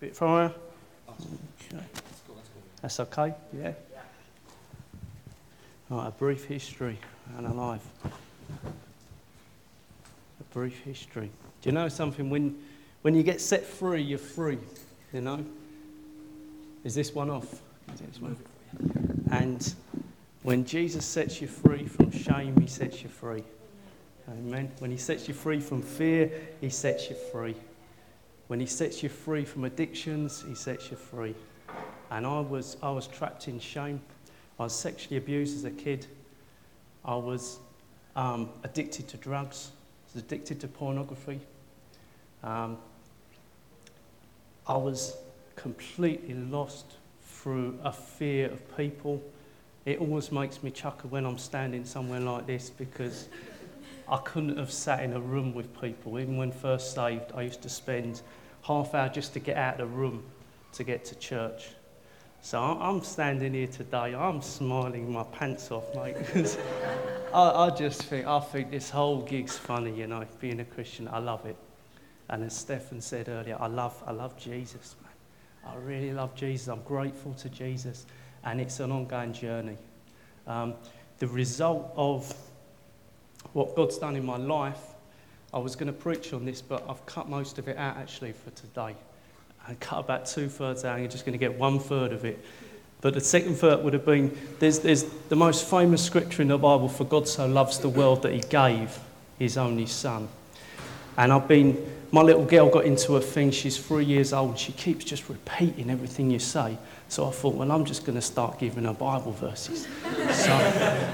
Bit from her? Okay. That's okay? Yeah? Right, a brief history and a life. A brief history. Do you know something? When, when you get set free, you're free. You know? Is this one off? This one? And when Jesus sets you free from shame, he sets you free. Amen. When he sets you free from fear, he sets you free. When he sets you free from addictions, he sets you free. And I was, I was trapped in shame. I was sexually abused as a kid. I was um, addicted to drugs. I was addicted to pornography. Um, I was completely lost through a fear of people. It always makes me chuckle when I'm standing somewhere like this because I couldn't have sat in a room with people. Even when first saved, I used to spend half hour just to get out of the room to get to church. So I'm standing here today, I'm smiling my pants off, mate. I, I just think, I think this whole gig's funny, you know, being a Christian, I love it. And as Stefan said earlier, I love, I love Jesus, man. I really love Jesus. I'm grateful to Jesus. And it's an ongoing journey. Um, the result of what God's done in my life, I was going to preach on this, but I've cut most of it out actually for today. I cut about two thirds out, and you're just going to get one third of it. But the second third would have been there's, there's the most famous scripture in the Bible for God so loves the world that he gave his only son. And I've been, my little girl got into a thing, she's three years old, she keeps just repeating everything you say. So I thought, well, I'm just going to start giving her Bible verses. So,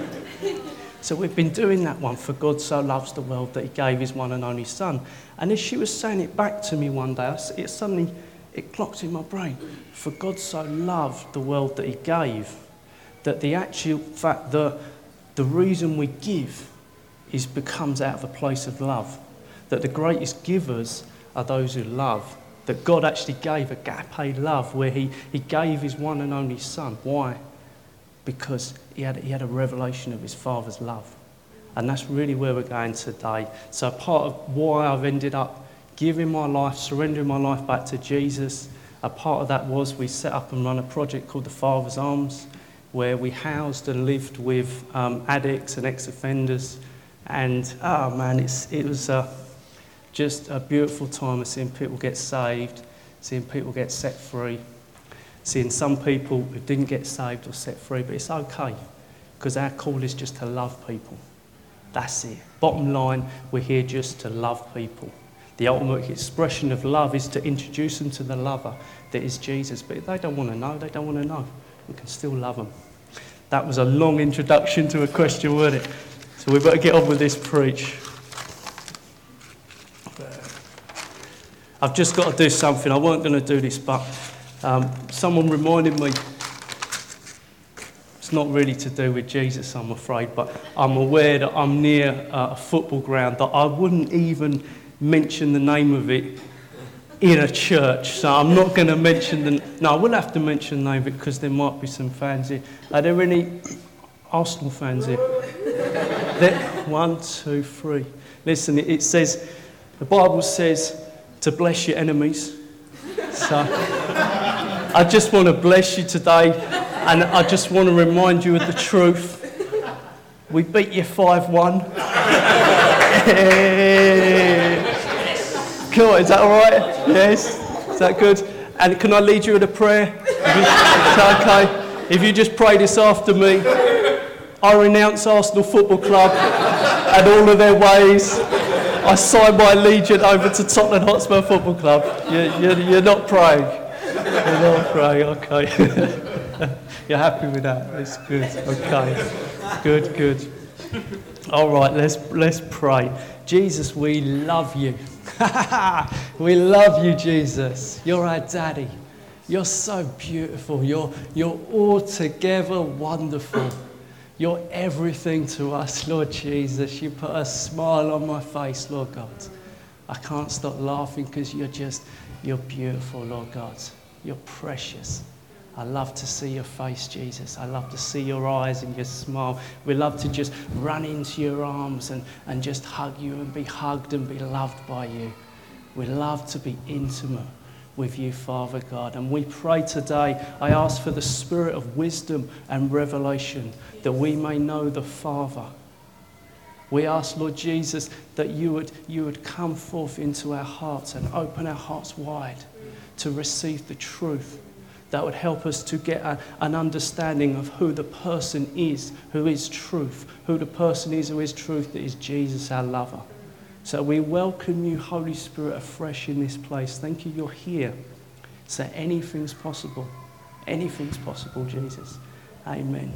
so we've been doing that one, for God so loves the world that he gave his one and only son. And as she was saying it back to me one day, it suddenly, it clocked in my brain. For God so loved the world that he gave, that the actual fact, the, the reason we give is becomes out of a place of love. That the greatest givers are those who love. That God actually gave a agape love where he, he gave his one and only son. Why? Because he had, he had a revelation of his father's love. And that's really where we're going today. So, part of why I've ended up giving my life, surrendering my life back to Jesus, a part of that was we set up and run a project called the Father's Arms, where we housed and lived with um, addicts and ex offenders. And oh man, it's, it was uh, just a beautiful time of seeing people get saved, seeing people get set free seeing some people who didn't get saved or set free, but it's okay because our call is just to love people. That's it. Bottom line, we're here just to love people. The ultimate expression of love is to introduce them to the lover that is Jesus. But if they don't want to know, they don't want to know. We can still love them. That was a long introduction to a question, wasn't it? So we've got to get on with this preach. I've just got to do something. I weren't going to do this, but um, someone reminded me, it's not really to do with Jesus, I'm afraid, but I'm aware that I'm near uh, a football ground that I wouldn't even mention the name of it in a church. So I'm not going to mention the. No, I will have to mention the name because there might be some fans here. Are there any Arsenal fans here? there, one, two, three. Listen, it says, the Bible says to bless your enemies. So. I just want to bless you today, and I just want to remind you of the truth. We beat you 5 1. cool, is that all right? Yes? Is that good? And can I lead you in a prayer? Okay? If you just pray this after me, I renounce Arsenal Football Club and all of their ways. I sign my allegiance over to Tottenham Hotspur Football Club. You're, you're, you're not praying. You're not crying, okay. You're happy with that? It's good, okay. Good, good. All right, let's, let's pray. Jesus, we love you. we love you, Jesus. You're our daddy. You're so beautiful. You're, you're altogether wonderful. You're everything to us, Lord Jesus. You put a smile on my face, Lord God. I can't stop laughing because you're just, you're beautiful, Lord God. You're precious. I love to see your face, Jesus. I love to see your eyes and your smile. We love to just run into your arms and, and just hug you and be hugged and be loved by you. We love to be intimate with you, Father God. And we pray today, I ask for the spirit of wisdom and revelation that we may know the Father. We ask, Lord Jesus, that you would, you would come forth into our hearts and open our hearts wide to receive the truth that would help us to get a, an understanding of who the person is, who is truth, who the person is who is truth, that is Jesus, our lover. So we welcome you, Holy Spirit, afresh in this place. Thank you, you're here. So anything's possible. Anything's possible, Jesus. Amen. Amen.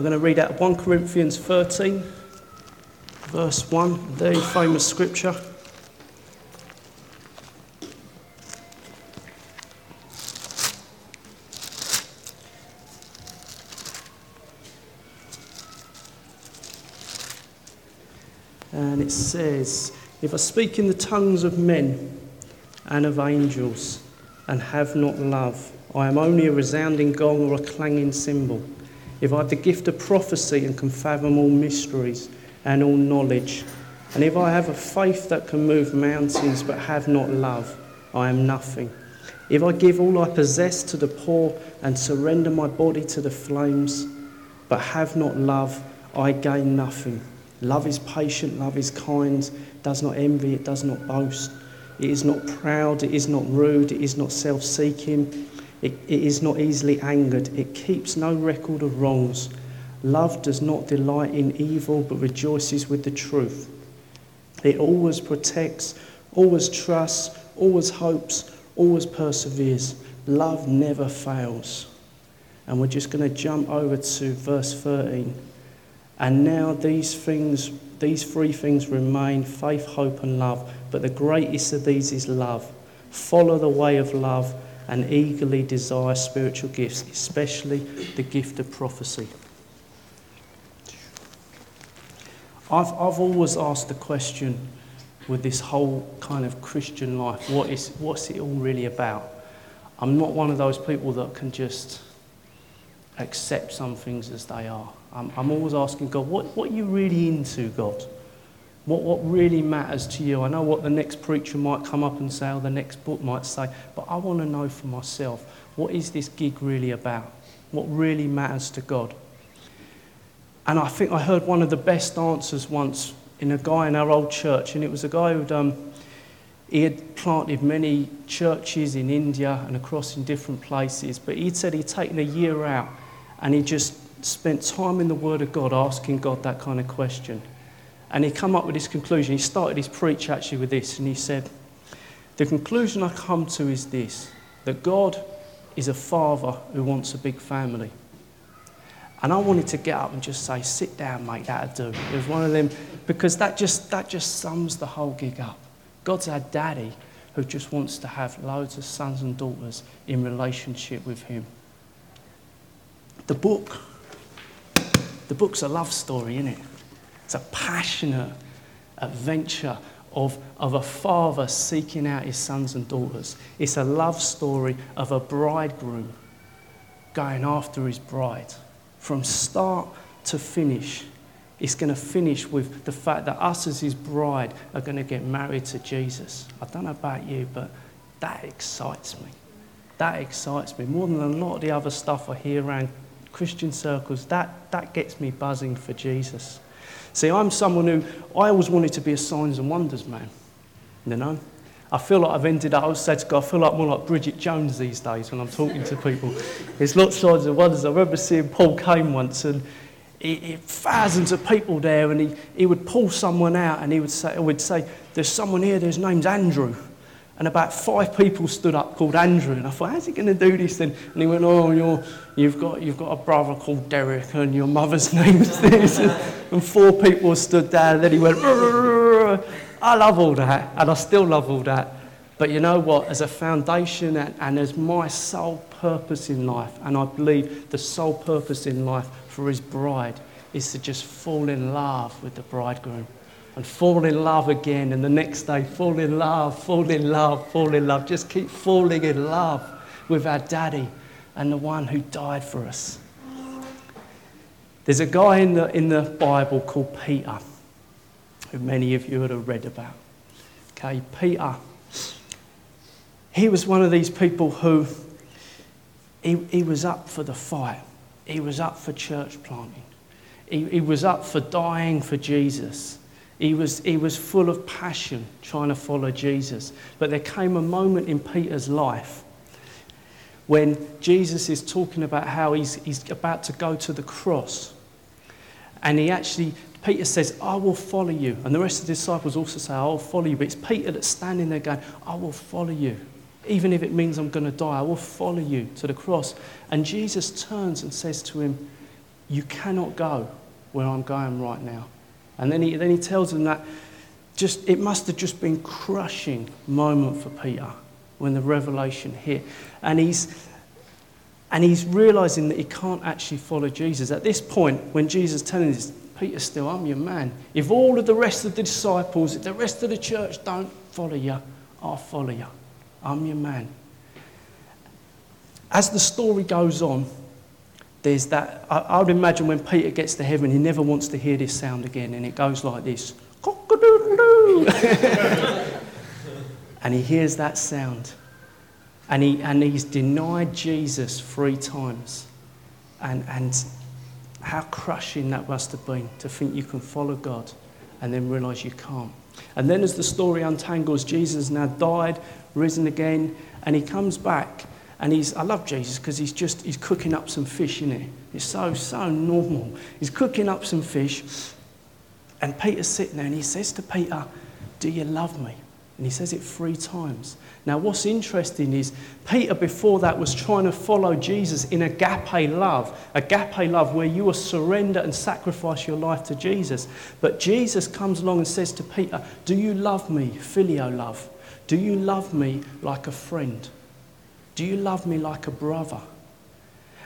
I'm going to read out 1 Corinthians 13, verse 1, very famous scripture. And it says, If I speak in the tongues of men and of angels and have not love, I am only a resounding gong or a clanging cymbal. If I have the gift of prophecy and can fathom all mysteries and all knowledge, and if I have a faith that can move mountains but have not love, I am nothing. If I give all I possess to the poor and surrender my body to the flames, but have not love, I gain nothing. Love is patient, love is kind, does not envy, it does not boast. It is not proud, it is not rude, it is not self seeking, it, it is not easily angered, it keeps no record of wrongs. Love does not delight in evil, but rejoices with the truth. It always protects, always trusts, always hopes, always perseveres. Love never fails. And we're just going to jump over to verse 13. And now these things, these three things remain faith, hope, and love. But the greatest of these is love. Follow the way of love and eagerly desire spiritual gifts, especially the gift of prophecy. I've, I've always asked the question with this whole kind of Christian life what is, what's it all really about? I'm not one of those people that can just accept some things as they are. I'm, I'm always asking God, what, what are you really into, God? What, what really matters to you? I know what the next preacher might come up and say, or the next book might say, but I want to know for myself what is this gig really about? What really matters to God? And I think I heard one of the best answers once in a guy in our old church, and it was a guy who'd. Um, he had planted many churches in India and across in different places, but he'd said he'd taken a year out and he just spent time in the Word of God asking God that kind of question. And he come up with this conclusion. He started his preach actually with this, and he said, The conclusion I come to is this that God is a father who wants a big family. And I wanted to get up and just say, Sit down, mate, that'll do. It was one of them, because that just, that just sums the whole gig up. God's our daddy who just wants to have loads of sons and daughters in relationship with him. The book the book's a love story, isn't it? It's a passionate adventure of, of a father seeking out his sons and daughters. It's a love story of a bridegroom going after his bride. From start to finish, it's going to finish with the fact that us as his bride are going to get married to Jesus. I don't know about you, but that excites me. That excites me more than a lot of the other stuff I hear around Christian circles, that, that gets me buzzing for Jesus. See, I'm someone who, I always wanted to be a signs and wonders man, you know? I feel like I've ended up, I said to God, I feel like more like Bridget Jones these days when I'm talking to people. There's lots of signs and wonders. I remember seeing Paul Cain once and he, he, thousands of people there and he, he would pull someone out and he would say, would say, there's someone here, his name's Andrew and about five people stood up called Andrew. And I thought, how's he going to do this then? And he went, oh, you're, you've, got, you've got a brother called Derek and your mother's name's this. and four people stood there. And then he went, I love all that. And I still love all that. But you know what? As a foundation and, and as my sole purpose in life, and I believe the sole purpose in life for his bride is to just fall in love with the bridegroom and fall in love again, and the next day fall in love, fall in love, fall in love. Just keep falling in love with our daddy and the one who died for us. There's a guy in the, in the Bible called Peter, who many of you would have read about. Okay, Peter. He was one of these people who he, he was up for the fight. He was up for church planting. He, he was up for dying for Jesus. He was, he was full of passion trying to follow Jesus. But there came a moment in Peter's life when Jesus is talking about how he's, he's about to go to the cross. And he actually, Peter says, I will follow you. And the rest of the disciples also say, I will follow you. But it's Peter that's standing there going, I will follow you. Even if it means I'm going to die, I will follow you to the cross. And Jesus turns and says to him, You cannot go where I'm going right now. And then he, then he tells him that just, it must have just been crushing moment for Peter when the revelation hit. And he's, and he's realizing that he can't actually follow Jesus. At this point, when Jesus is telling this, Peter still, I'm your man. If all of the rest of the disciples, if the rest of the church don't follow you, I'll follow you. I'm your man. As the story goes on, there's that. I, I would imagine when Peter gets to heaven, he never wants to hear this sound again, and it goes like this. and he hears that sound. And, he, and he's denied Jesus three times. And, and how crushing that must have been to think you can follow God and then realize you can't. And then, as the story untangles, Jesus now died, risen again, and he comes back. And he's, I love Jesus because he's just, he's cooking up some fish, isn't he? It's so, so normal. He's cooking up some fish. And Peter's sitting there and he says to Peter, Do you love me? And he says it three times. Now, what's interesting is Peter, before that, was trying to follow Jesus in agape love, agape love where you will surrender and sacrifice your life to Jesus. But Jesus comes along and says to Peter, Do you love me, phileo love? Do you love me like a friend? Do you love me like a brother?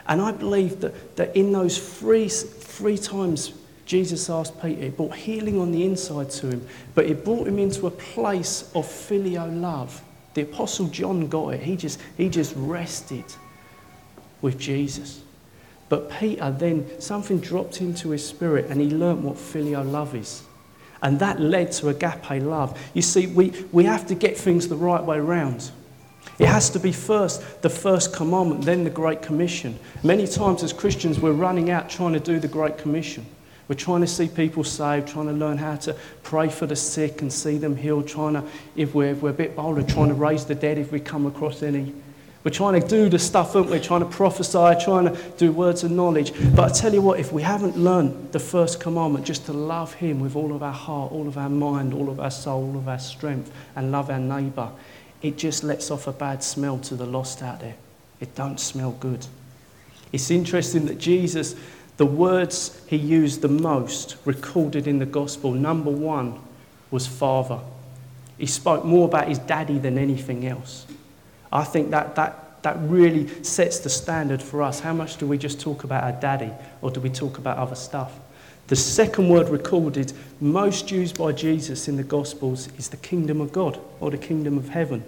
And I believe that, that in those three, three times Jesus asked Peter, it brought healing on the inside to him, but it brought him into a place of filial love. The Apostle John got it. He just, he just rested with Jesus. But Peter then, something dropped into his spirit and he learnt what filial love is. And that led to agape love. You see, we, we have to get things the right way round. It has to be first the first commandment, then the Great Commission. Many times as Christians, we're running out trying to do the Great Commission. We're trying to see people saved, trying to learn how to pray for the sick and see them healed, trying to, if we're, if we're a bit bolder, trying to raise the dead if we come across any. We're trying to do the stuff, aren't we? Trying to prophesy, trying to do words of knowledge. But I tell you what, if we haven't learned the first commandment, just to love Him with all of our heart, all of our mind, all of our soul, all of our strength, and love our neighbour, it just lets off a bad smell to the lost out there. It don't smell good. It's interesting that Jesus the words he used the most, recorded in the gospel, number one was Father. He spoke more about his daddy than anything else. I think that, that, that really sets the standard for us. How much do we just talk about our daddy, or do we talk about other stuff? The second word recorded most used by Jesus in the Gospels is the kingdom of God or the kingdom of heaven.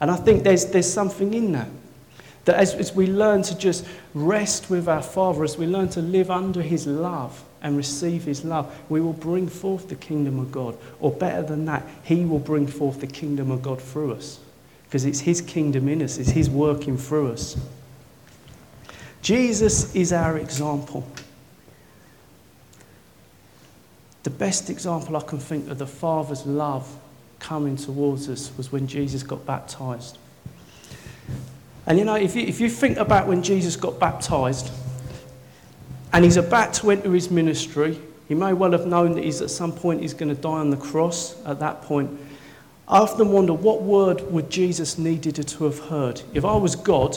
And I think there's, there's something in that. That as, as we learn to just rest with our Father, as we learn to live under His love and receive His love, we will bring forth the kingdom of God. Or better than that, He will bring forth the kingdom of God through us. Because it's His kingdom in us, it's His working through us. Jesus is our example. The best example I can think of the Father's love coming towards us was when Jesus got baptized. And you know, if you, if you think about when Jesus got baptized and he's about to enter his ministry, he may well have known that he's at some point he's going to die on the cross at that point. I often wonder what word would Jesus needed to have heard? If I was God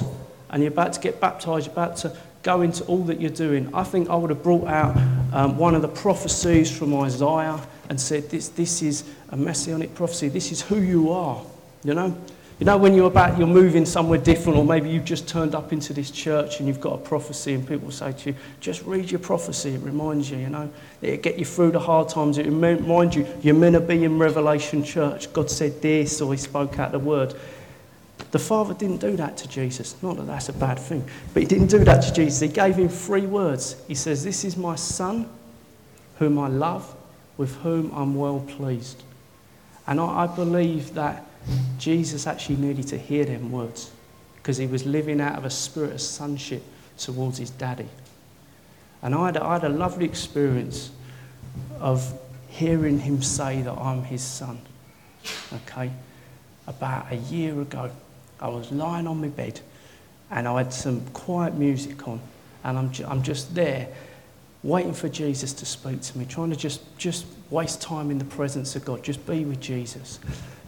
and you're about to get baptized, you're about to go into all that you're doing, I think I would have brought out um, one of the prophecies from Isaiah and said, this, this is a messianic prophecy. This is who you are, you know? You know, when you're about, you're moving somewhere different, or maybe you've just turned up into this church and you've got a prophecy, and people say to you, just read your prophecy. It reminds you, you know, it'll get you through the hard times. It reminds you, you're meant to be in Revelation Church. God said this, or He spoke out the word. The Father didn't do that to Jesus. Not that that's a bad thing, but He didn't do that to Jesus. He gave him three words. He says, This is my Son, whom I love, with whom I'm well pleased. And I, I believe that Jesus actually needed to hear them words because he was living out of a spirit of sonship towards his daddy. And I had, I had a lovely experience of hearing him say that I'm his son. Okay? About a year ago, I was lying on my bed and I had some quiet music on, and I'm, ju- I'm just there waiting for Jesus to speak to me, trying to just, just waste time in the presence of God, just be with Jesus.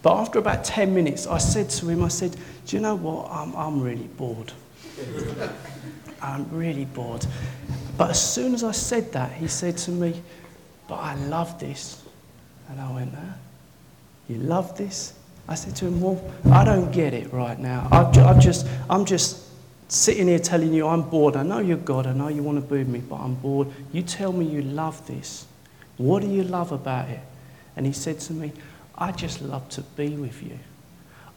But after about 10 minutes, I said to him, I said, Do you know what? I'm, I'm really bored. I'm really bored. But as soon as I said that, he said to me, But I love this. And I went, Huh? You love this? I said to him, Well, I don't get it right now. I've, I've just, I'm just sitting here telling you I'm bored. I know you're God. I know you want to with me, but I'm bored. You tell me you love this. What do you love about it? And he said to me, I just love to be with you.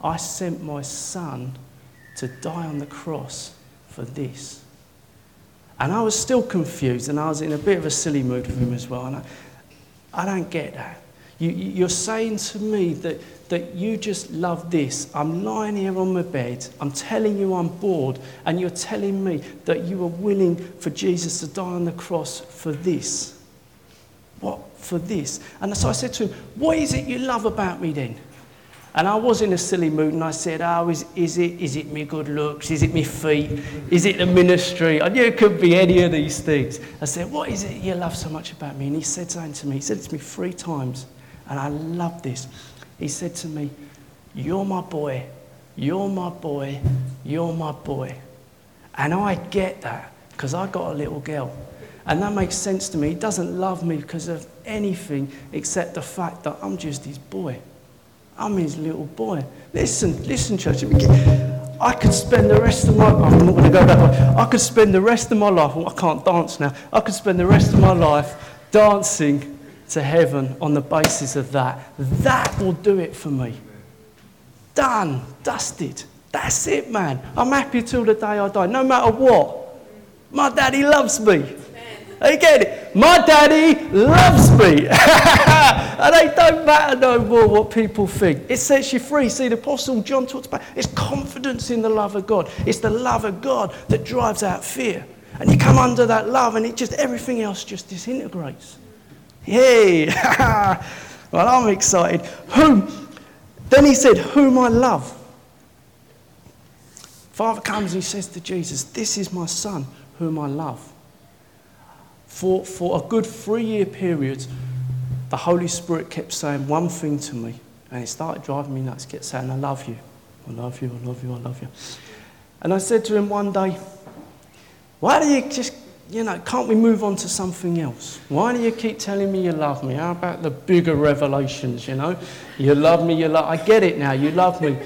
I sent my son to die on the cross for this. And I was still confused and I was in a bit of a silly mood with him as well. And I, I don't get that. You, you- you're saying to me that, that you just love this. I'm lying here on my bed. I'm telling you I'm bored. And you're telling me that you are willing for Jesus to die on the cross for this. What? For this. And so I said to him, What is it you love about me then? And I was in a silly mood and I said, Oh, is, is, it, is it me good looks? Is it me feet? Is it the ministry? I knew it could be any of these things. I said, What is it you love so much about me? And he said something to me. He said it to me three times. And I love this. He said to me, You're my boy. You're my boy. You're my boy. And I get that because I got a little girl. And that makes sense to me. He doesn't love me because of anything except the fact that I'm just his boy. I'm his little boy. Listen, listen, church. I could spend the rest of my life, I'm not going to go that way. I could spend the rest of my life, well, I can't dance now. I could spend the rest of my life dancing to heaven on the basis of that. That will do it for me. Done, dusted. That's it, man. I'm happy till the day I die, no matter what. My daddy loves me. It? My daddy loves me. and it don't matter no more what people think. It sets you free. See, the Apostle John talks about it's confidence in the love of God. It's the love of God that drives out fear. And you come under that love and it just everything else just disintegrates. Yay! well, I'm excited. Whom? Then he said, Whom I love. Father comes and he says to Jesus, This is my son whom I love. For, for a good three year period, the Holy Spirit kept saying one thing to me, and it started driving me nuts. Kept saying, I love you, I love you, I love you, I love you. And I said to him one day, Why do you just, you know, can't we move on to something else? Why do you keep telling me you love me? How about the bigger revelations, you know? You love me, you love I get it now, you love me.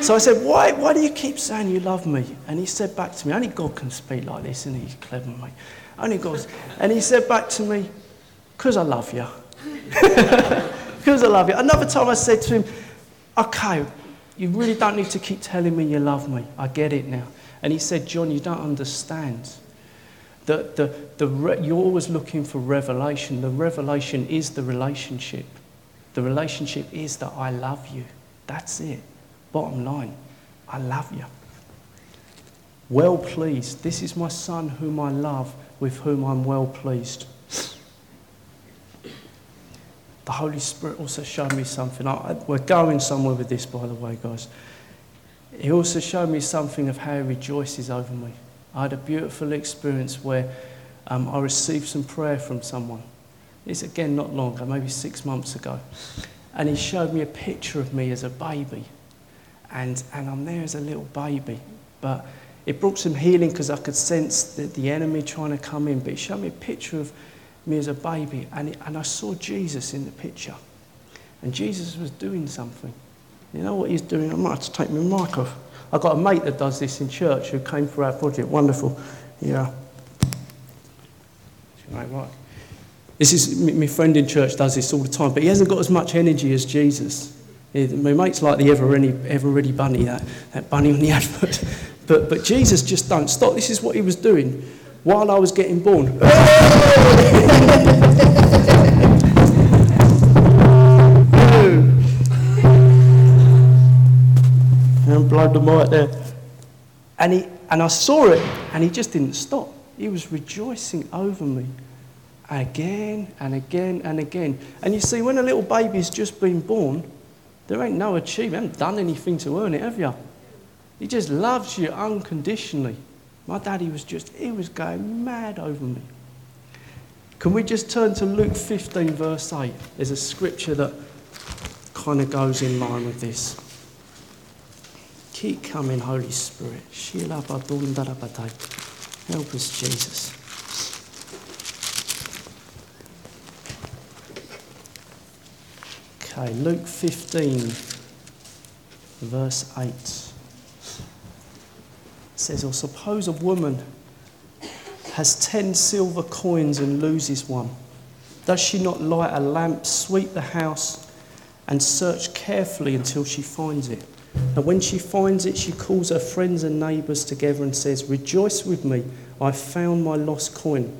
So I said, why, why do you keep saying you love me? And he said back to me, only God can speak like this, and he's clever, mate. Only God. And he said back to me, because I love you. Because I love you. Another time I said to him, okay, you really don't need to keep telling me you love me. I get it now. And he said, John, you don't understand. The, the, re- you're always looking for revelation. The revelation is the relationship. The relationship is that I love you. That's it. Bottom line, I love you. Well pleased. This is my son whom I love, with whom I'm well pleased. The Holy Spirit also showed me something. I- we're going somewhere with this, by the way, guys. He also showed me something of how he rejoices over me. I had a beautiful experience where um, I received some prayer from someone. It's again not long ago, maybe six months ago. And he showed me a picture of me as a baby. And, and I'm there as a little baby. But it brought some healing because I could sense the, the enemy trying to come in. But he showed me a picture of me as a baby. And, it, and I saw Jesus in the picture. And Jesus was doing something. You know what he's doing? I might have to take my mic off. I've got a mate that does this in church who came for our project. Wonderful. Yeah. This is my friend in church does this all the time, but he hasn't got as much energy as Jesus. My mate's like the ever ready, ever ready bunny, that, that bunny on the advert. But, but Jesus just don't stop. This is what he was doing while I was getting born. and blowed the mic there. And, he, and I saw it, and he just didn't stop. He was rejoicing over me again and again and again. And you see, when a little baby's just been born, there ain't no achievement. Haven't done anything to earn it, have you? He just loves you unconditionally. My daddy was just, he was going mad over me. Can we just turn to Luke 15, verse 8? There's a scripture that kind of goes in line with this. Keep coming, Holy Spirit. Help us, Jesus. Okay, Luke 15, verse 8 says, Or suppose a woman has ten silver coins and loses one. Does she not light a lamp, sweep the house, and search carefully until she finds it? And when she finds it, she calls her friends and neighbours together and says, Rejoice with me, I found my lost coin.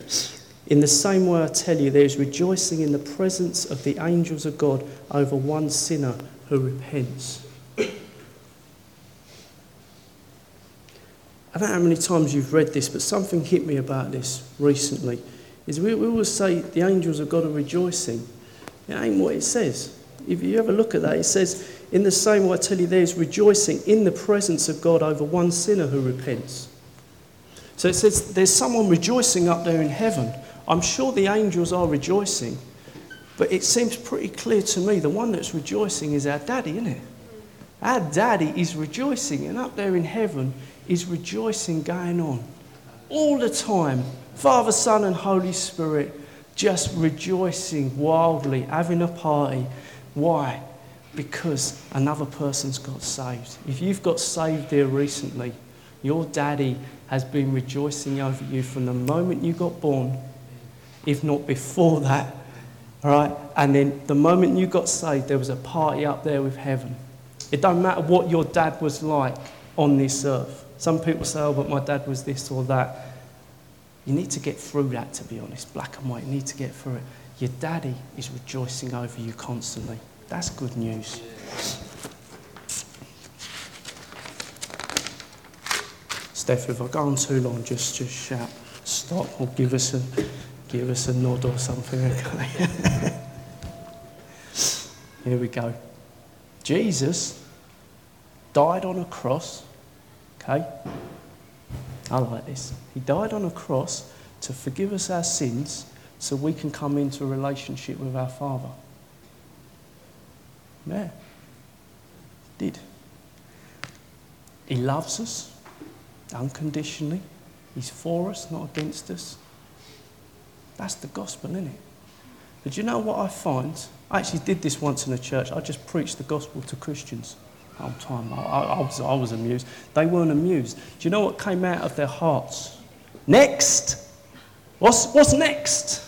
In the same way, I tell you, there is rejoicing in the presence of the angels of God over one sinner who repents. I don't know how many times you've read this, but something hit me about this recently. Is we, we always say the angels of God are rejoicing. It ain't what it says. If you ever look at that, it says, In the same way, I tell you, there is rejoicing in the presence of God over one sinner who repents. So it says there's someone rejoicing up there in heaven I'm sure the angels are rejoicing, but it seems pretty clear to me the one that's rejoicing is our daddy, isn't it? Our daddy is rejoicing, and up there in heaven is rejoicing going on all the time. Father, Son, and Holy Spirit just rejoicing wildly, having a party. Why? Because another person's got saved. If you've got saved here recently, your daddy has been rejoicing over you from the moment you got born if not before that. All right? And then the moment you got saved, there was a party up there with heaven. It don't matter what your dad was like on this earth. Some people say, oh, but my dad was this or that. You need to get through that, to be honest. Black and white, you need to get through it. Your daddy is rejoicing over you constantly. That's good news. Steph, if I go on too long, just, just shout stop or give us a give us a nod or something, okay? Here we go. Jesus died on a cross, okay? I like this. He died on a cross to forgive us our sins so we can come into a relationship with our Father. Yeah. Did. He loves us unconditionally. He's for us, not against us. That's the gospel, isn't it? But you know what I find? I actually did this once in a church. I just preached the gospel to Christians. Whole time. I, I, I, was, I was amused. They weren't amused. Do you know what came out of their hearts? Next! What's, what's next?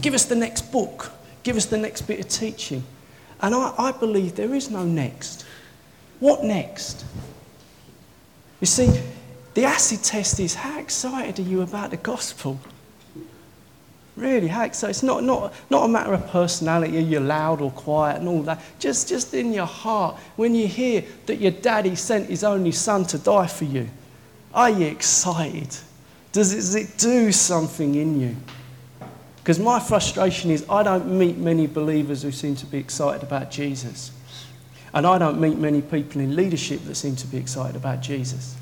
Give us the next book. Give us the next bit of teaching. And I, I believe there is no next. What next? You see, the acid test is how excited are you about the gospel? Really, heck, so it's not, not, not a matter of personality, you're loud or quiet and all that. Just, just in your heart, when you hear that your daddy sent his only son to die for you, are you excited? Does it, does it do something in you? Because my frustration is I don't meet many believers who seem to be excited about Jesus. And I don't meet many people in leadership that seem to be excited about Jesus.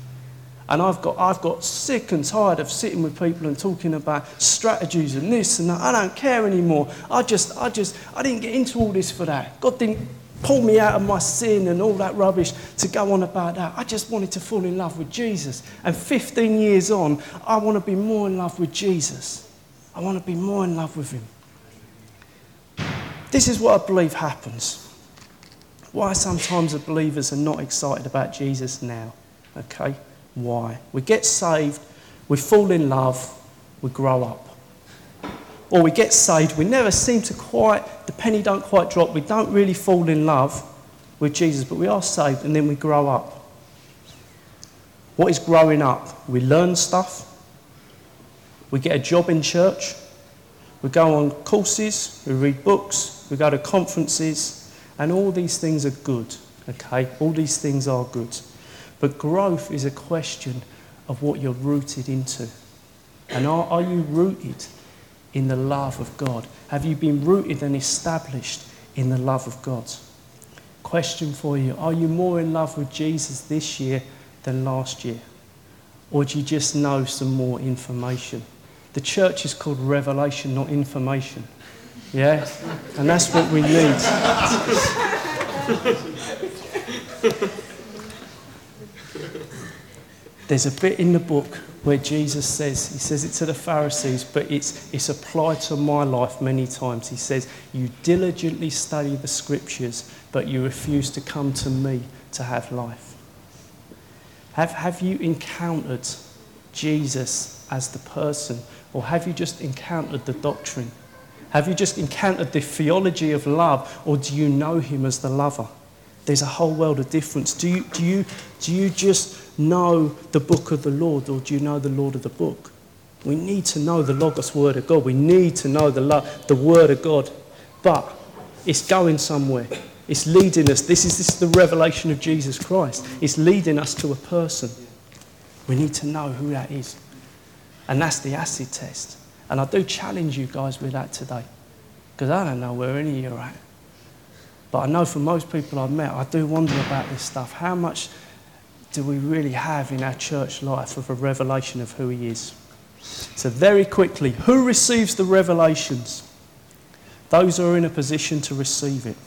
And I've got, I've got sick and tired of sitting with people and talking about strategies and this and that. I don't care anymore. I just, I just, I didn't get into all this for that. God didn't pull me out of my sin and all that rubbish to go on about that. I just wanted to fall in love with Jesus. And 15 years on, I want to be more in love with Jesus. I want to be more in love with Him. This is what I believe happens. Why sometimes the believers are not excited about Jesus now. Okay? why. We get saved, we fall in love, we grow up. or we get saved, we never seem to quite, the penny don't quite drop, we don't really fall in love with Jesus, but we are saved and then we grow up. What is growing up? We learn stuff, we get a job in church, we go on courses, we read books, we go to conferences, and all these things are good, okay? All these things are good. But growth is a question of what you're rooted into. And are, are you rooted in the love of God? Have you been rooted and established in the love of God? Question for you Are you more in love with Jesus this year than last year? Or do you just know some more information? The church is called revelation, not information. Yeah? And that's what we need. There's a bit in the book where Jesus says, he says it to the Pharisees, but it's, it's applied to my life many times. He says, You diligently study the scriptures, but you refuse to come to me to have life. Have, have you encountered Jesus as the person, or have you just encountered the doctrine? Have you just encountered the theology of love, or do you know him as the lover? There's a whole world of difference. Do you, do you, do you just know the book of the Lord or do you know the Lord of the book? We need to know the Logos Word of God. We need to know the, lo- the Word of God. But it's going somewhere. It's leading us. This is, this is the revelation of Jesus Christ. It's leading us to a person. We need to know who that is. And that's the acid test. And I do challenge you guys with that today. Because I don't know where any of you are at. But I know for most people I've met, I do wonder about this stuff. How much do we really have in our church life of a revelation of who He is? So, very quickly, who receives the revelations? Those who are in a position to receive it.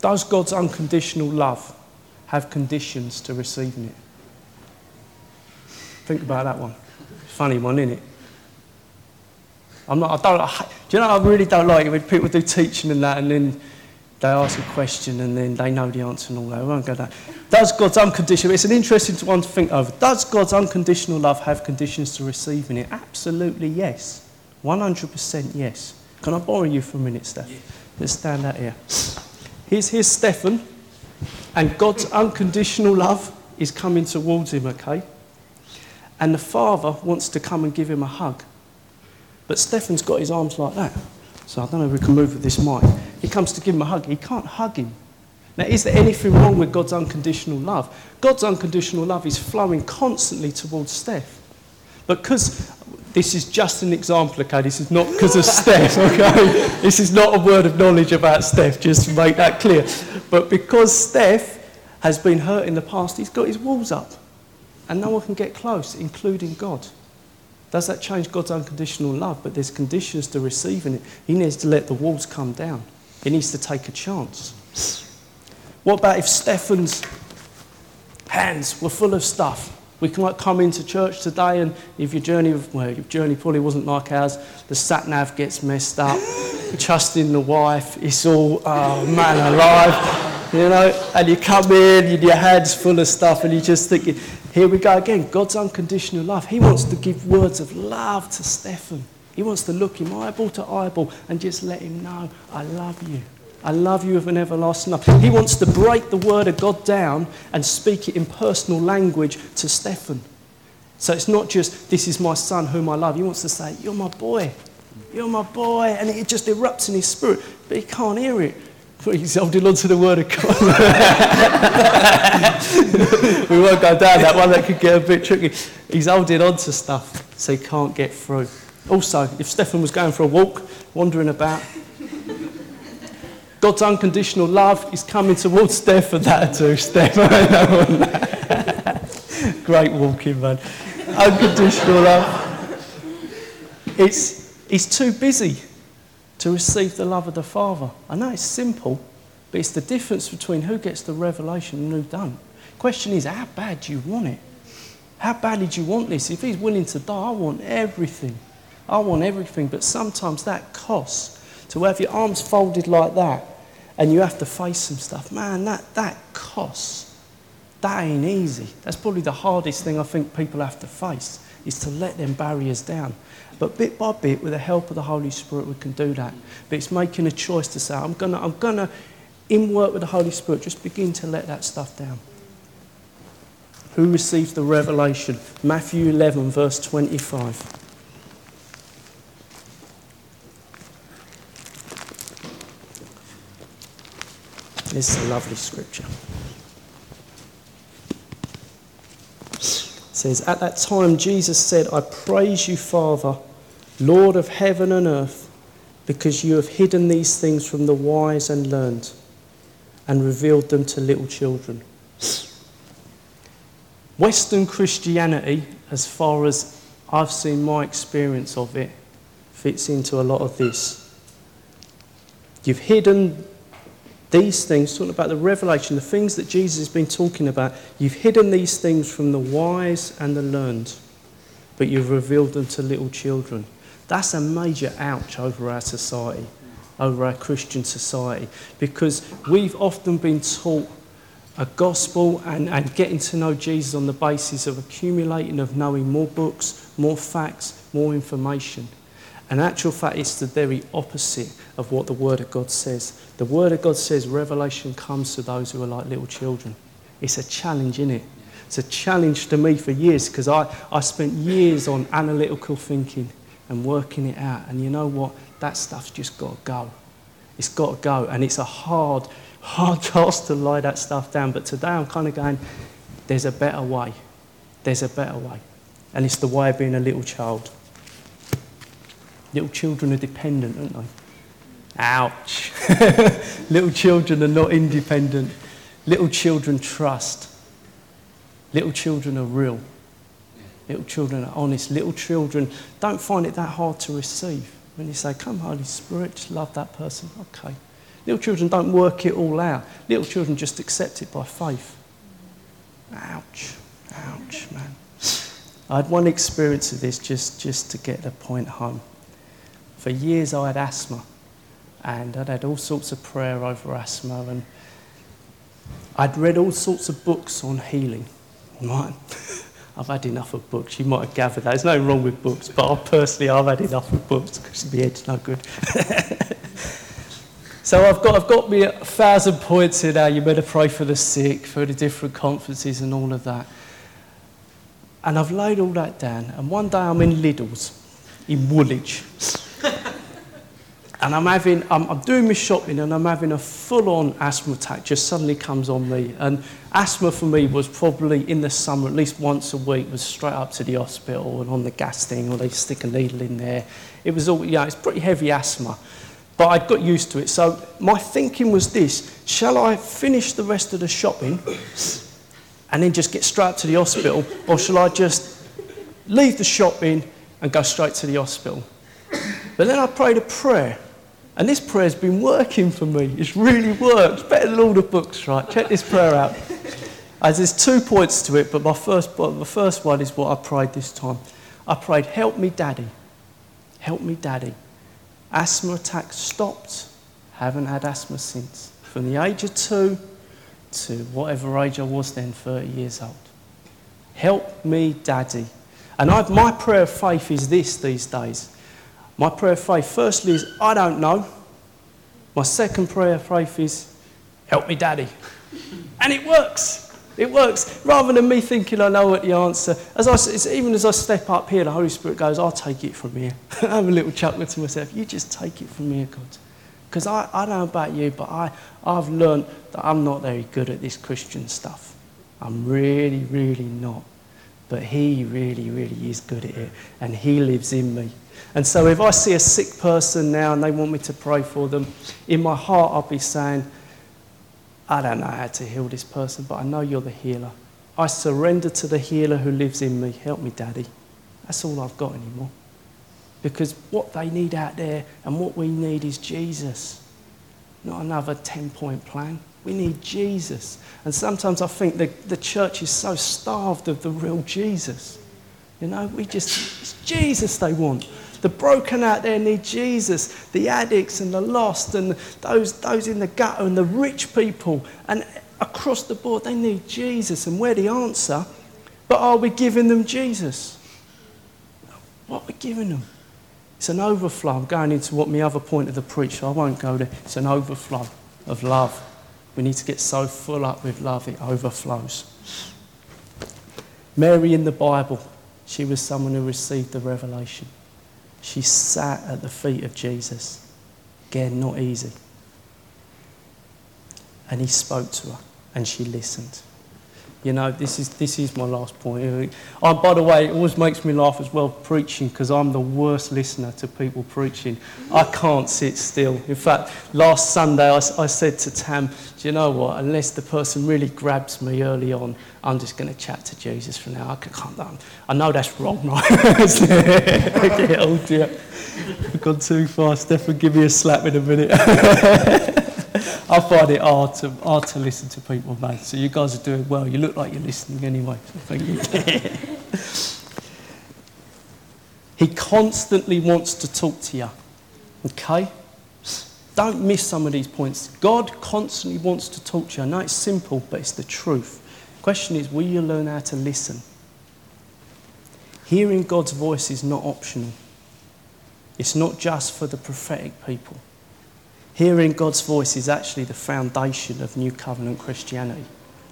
Does God's unconditional love have conditions to receiving it? Think about that one. Funny one, isn't it? I'm not, I don't, I, do you know, I really don't like it when people do teaching and that and then they ask a question and then they know the answer and all that. I won't go there. Does God's unconditional, it's an interesting one to think over. Does God's unconditional love have conditions to receiving it? Absolutely yes. 100% yes. Can I borrow you for a minute, Steph? Let's stand out here. Here's, here's Stephen, and God's unconditional love is coming towards him, okay? And the father wants to come and give him a hug. But Stephen's got his arms like that. So I don't know if we can move with this mic. He comes to give him a hug. He can't hug him. Now, is there anything wrong with God's unconditional love? God's unconditional love is flowing constantly towards Steph. But because this is just an example, okay? This is not because of Steph, okay? This is not a word of knowledge about Steph, just to make that clear. But because Steph has been hurt in the past, he's got his walls up. And no one can get close, including God. Does that change God's unconditional love? But there's conditions to receiving it. He needs to let the walls come down. He needs to take a chance. What about if Stephen's hands were full of stuff? We can come into church today, and if your journey, well, your journey probably wasn't like ours, the sat nav gets messed up. Trusting the wife, it's all, oh man alive, you know. And you come in, and your hands full of stuff, and you're just thinking, here we go again. God's unconditional love. He wants to give words of love to Stephen. He wants to look him eyeball to eyeball and just let him know, I love you. I love you with an everlasting love. He wants to break the word of God down and speak it in personal language to Stephen. So it's not just, this is my son whom I love. He wants to say, You're my boy. You're my boy. And it just erupts in his spirit, but he can't hear it. He's holding on to the word of God. we won't go down that one, that could get a bit tricky. He's holding on to stuff so he can't get through. Also, if Stephen was going for a walk, wandering about, God's unconditional love is coming towards Stephen. That too, Stephen. Great walking, man. Unconditional love. It's, he's too busy to receive the love of the Father. I know it's simple, but it's the difference between who gets the revelation and who don't. Question is, how bad do you want it? How badly do you want this? If he's willing to die, I want everything. I want everything, but sometimes that costs. To have your arms folded like that and you have to face some stuff, man, that, that costs. That ain't easy. That's probably the hardest thing I think people have to face is to let them barriers down. But bit by bit, with the help of the Holy Spirit, we can do that. But it's making a choice to say, I'm going to, I'm going to, in work with the Holy Spirit, just begin to let that stuff down. Who received the revelation? Matthew 11, verse 25. This is a lovely scripture. Says, At that time, Jesus said, I praise you, Father, Lord of heaven and earth, because you have hidden these things from the wise and learned and revealed them to little children. Western Christianity, as far as I've seen my experience of it, fits into a lot of this. You've hidden these things, talking about the revelation, the things that Jesus has been talking about, you've hidden these things from the wise and the learned, but you've revealed them to little children. That's a major ouch over our society, over our Christian society, because we've often been taught a gospel and, and getting to know Jesus on the basis of accumulating, of knowing more books, more facts, more information. And actual fact, it's the very opposite of what the Word of God says. The Word of God says revelation comes to those who are like little children. It's a challenge, isn't it? It's a challenge to me for years because I, I spent years on analytical thinking and working it out. And you know what? That stuff's just got to go. It's got to go. And it's a hard, hard task to lie that stuff down. But today I'm kind of going, there's a better way. There's a better way. And it's the way of being a little child. Little children are dependent, aren't they? Ouch. Little children are not independent. Little children trust. Little children are real. Little children are honest. Little children don't find it that hard to receive. When you say, Come, Holy Spirit, just love that person. Okay. Little children don't work it all out. Little children just accept it by faith. Ouch. Ouch, man. I had one experience of this just, just to get the point home. For years I had asthma and I'd had all sorts of prayer over asthma and I'd read all sorts of books on healing. Right? I've had enough of books. You might have gathered that. There's no wrong with books, but I personally, I've had enough of books because my head's no good. so I've got, I've got me a thousand points here now. You better pray for the sick, for the different conferences and all of that. And I've laid all that down. And one day I'm in Lidl's in Woolwich and I'm having, I'm, I'm, doing my shopping and I'm having a full-on asthma attack just suddenly comes on me. And asthma for me was probably in the summer, at least once a week, was straight up to the hospital and on the gas thing, or they stick a needle in there. It was all, yeah, it's pretty heavy asthma. But I got used to it. So my thinking was this, shall I finish the rest of the shopping and then just get straight up to the hospital, or shall I just leave the shopping and go straight to the hospital? But then I prayed a prayer and this prayer's been working for me. It's really worked. Better than all the books, right? Check this prayer out. As there's two points to it, but my first, the first one is what I prayed this time. I prayed, Help me, Daddy. Help me, Daddy. Asthma attack stopped. Haven't had asthma since. From the age of two to whatever age I was then, 30 years old. Help me, Daddy. And I've, my prayer of faith is this these days my prayer of faith, firstly, is I don't know. My second prayer of faith is help me, Daddy. And it works. It works. Rather than me thinking I know what the answer, as I, even as I step up here, the Holy Spirit goes, I'll take it from here. I have a little chuckle to myself. You just take it from here, God. Because I, I don't know about you, but I, I've learned that I'm not very good at this Christian stuff. I'm really, really not. But He really, really is good at it. And He lives in me. And so if I see a sick person now and they want me to pray for them, in my heart I'll be saying, I don't know how to heal this person, but I know you're the healer. I surrender to the healer who lives in me. Help me, Daddy. That's all I've got anymore. Because what they need out there and what we need is Jesus, not another 10 point plan. We need Jesus. And sometimes I think the, the church is so starved of the real Jesus. You know, we just, it's Jesus they want. The broken out there need Jesus. The addicts and the lost and those, those in the gutter and the rich people. And across the board, they need Jesus. And we're the answer. But are we giving them Jesus? What are we're giving them. It's an overflow. I'm going into what my other point of the preach, so I won't go there. It's an overflow of love. We need to get so full up with love it overflows. Mary in the Bible, she was someone who received the revelation. She sat at the feet of Jesus. Again, not easy. And he spoke to her, and she listened. You know, this is, this is my last point. Uh, oh, by the way, it always makes me laugh as well preaching because I'm the worst listener to people preaching. I can't sit still. In fact, last Sunday I, I said to Tam, Do you know what? Unless the person really grabs me early on, I'm just going to chat to Jesus for now. I can't. Um, I know that's wrong, right? oh dear. I've gone too far. Stefan, give me a slap in a minute. I find it hard to, hard to listen to people, man. So you guys are doing well. You look like you're listening anyway. So thank you. he constantly wants to talk to you. Okay? Don't miss some of these points. God constantly wants to talk to you. I know it's simple, but it's the truth. Question is, will you learn how to listen? Hearing God's voice is not optional. It's not just for the prophetic people. Hearing God's voice is actually the foundation of New Covenant Christianity.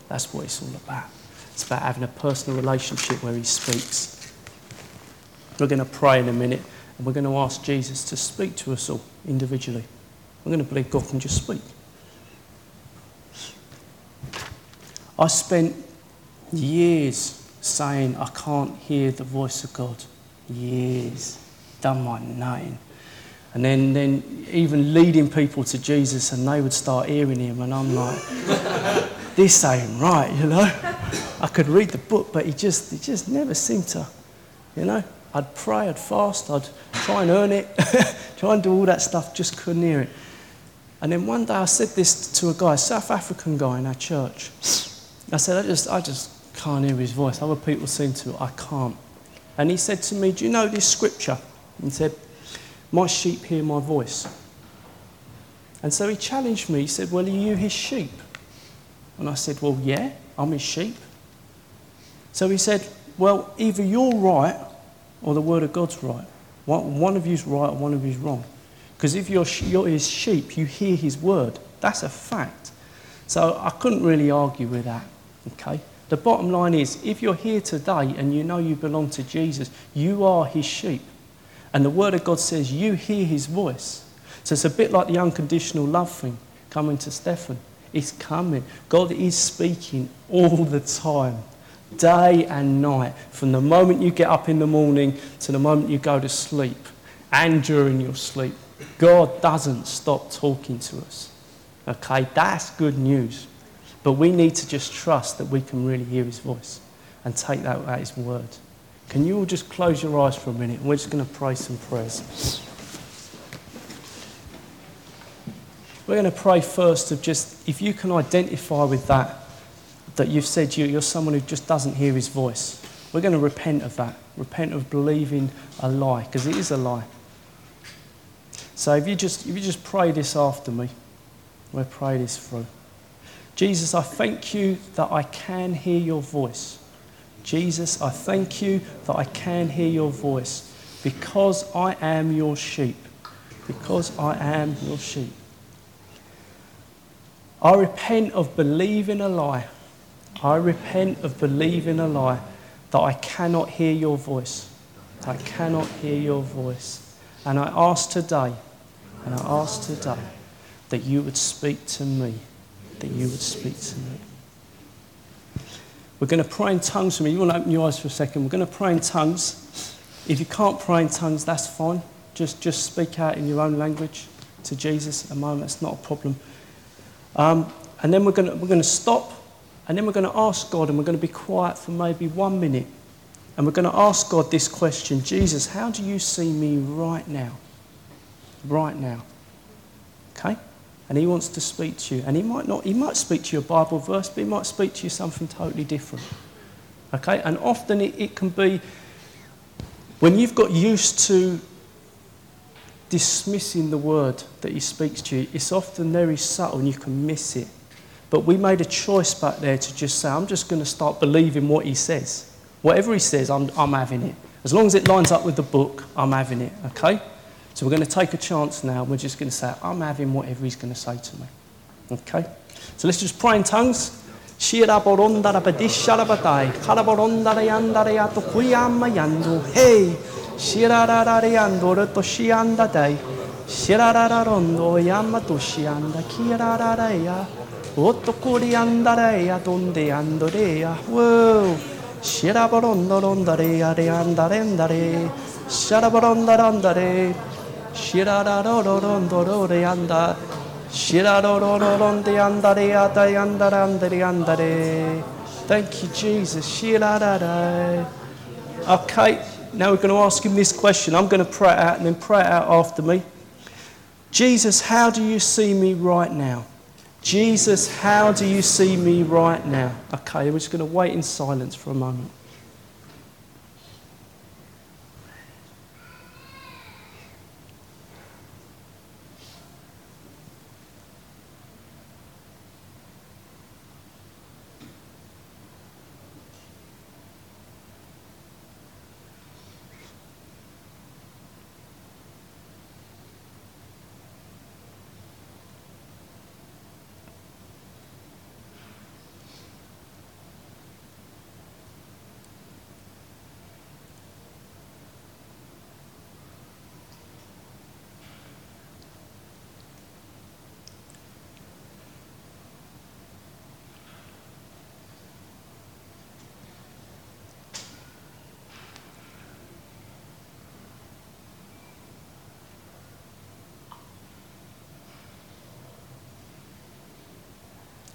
That's what it's all about. It's about having a personal relationship where He speaks. We're going to pray in a minute and we're going to ask Jesus to speak to us all individually. We're going to believe God can just speak. I spent years saying I can't hear the voice of God. Years. Done my name. And then, then even leading people to Jesus, and they would start hearing him, and I'm like, this ain't right, you know. I could read the book, but he just, he just never seemed to, you know. I'd pray, I'd fast, I'd try and earn it, try and do all that stuff, just couldn't hear it. And then one day I said this to a guy, South African guy in our church. I said, I just, I just can't hear his voice. Other people seem to, I can't. And he said to me, Do you know this scripture? And he said, my sheep hear my voice. And so he challenged me. He said, Well, are you his sheep? And I said, Well, yeah, I'm his sheep. So he said, Well, either you're right or the word of God's right. One of you's right or one of you's wrong. Because if you're, you're his sheep, you hear his word. That's a fact. So I couldn't really argue with that. Okay? The bottom line is if you're here today and you know you belong to Jesus, you are his sheep. And the Word of God says you hear His voice. So it's a bit like the unconditional love thing coming to Stefan. It's coming. God is speaking all the time, day and night, from the moment you get up in the morning to the moment you go to sleep and during your sleep. God doesn't stop talking to us. Okay, that's good news. But we need to just trust that we can really hear His voice and take that at His word. Can you all just close your eyes for a minute? We're just going to pray some prayers. We're going to pray first of just, if you can identify with that, that you've said you, you're someone who just doesn't hear his voice. We're going to repent of that. Repent of believing a lie, because it is a lie. So if you just if you just pray this after me, we'll pray this through. Jesus, I thank you that I can hear your voice. Jesus, I thank you that I can hear your voice because I am your sheep. Because I am your sheep. I repent of believing a lie. I repent of believing a lie that I cannot hear your voice. I cannot hear your voice. And I ask today, and I ask today, that you would speak to me. That you would speak to me. We're going to pray in tongues for me. You want to open your eyes for a second? We're going to pray in tongues. If you can't pray in tongues, that's fine. Just, just speak out in your own language to Jesus at the moment. It's not a problem. Um, and then we're going, to, we're going to stop, and then we're going to ask God, and we're going to be quiet for maybe one minute. And we're going to ask God this question Jesus, how do you see me right now? Right now. Okay? And he wants to speak to you. And he might not, he might speak to you a Bible verse, but he might speak to you something totally different. Okay? And often it, it can be when you've got used to dismissing the word that he speaks to you, it's often very subtle and you can miss it. But we made a choice back there to just say, I'm just going to start believing what he says. Whatever he says, I'm, I'm having it. As long as it lines up with the book, I'm having it, okay? So we're going to take a chance now. We're just going to say, I'm having whatever he's going to say to me. Okay? So let's just pray in tongues. Hey, shira ra ra ra yando ra to dai, yama to shianda, kira ra ra ya, otto kuri anda ya, donde whoa, Thank you, Jesus. Okay, now we're going to ask him this question. I'm going to pray it out and then pray it out after me. Jesus, how do you see me right now? Jesus, how do you see me right now? Okay, we're just going to wait in silence for a moment.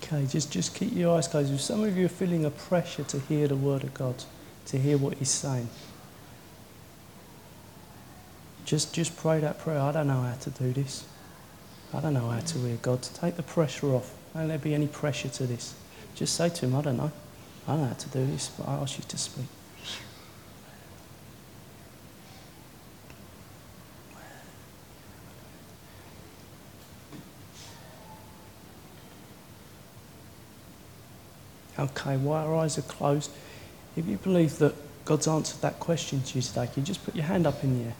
Okay, just, just keep your eyes closed. If some of you are feeling a pressure to hear the word of God, to hear what He's saying, just, just pray that prayer. I don't know how to do this. I don't know how to hear God. Take the pressure off. Don't there be any pressure to this. Just say to Him, I don't know. I don't know how to do this, but I ask you to speak. Okay, while our eyes are closed, if you believe that God's answered that question to you today, can you just put your hand up in the air?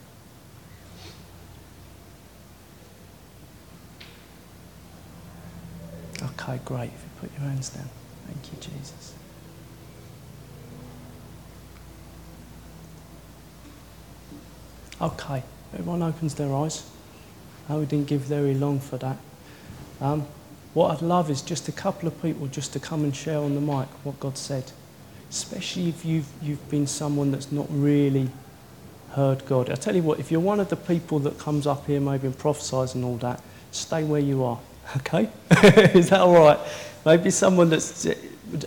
Okay, great. If you put your hands down. Thank you, Jesus. Okay, everyone opens their eyes. I oh, we didn't give very long for that. Um, what I'd love is just a couple of people just to come and share on the mic what God said, especially if you've, you've been someone that's not really heard God. I tell you what, if you're one of the people that comes up here maybe and prophesies and all that, stay where you are, okay? is that all right? Maybe someone that's,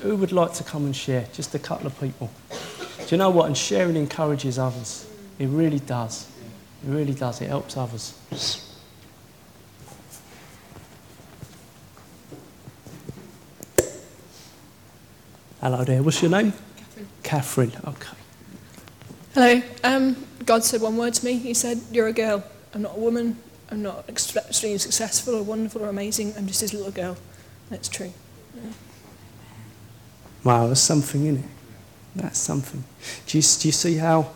who would like to come and share, just a couple of people. Do you know what? And sharing encourages others. It really does. It really does. It helps others. Hello there. What's your name? Catherine. Catherine. Okay. Hello. Um, God said one word to me. He said, You're a girl. I'm not a woman. I'm not extremely successful or wonderful or amazing. I'm just his little girl. That's true. Yeah. Wow, there's something in it. That's something. Do you, do you see how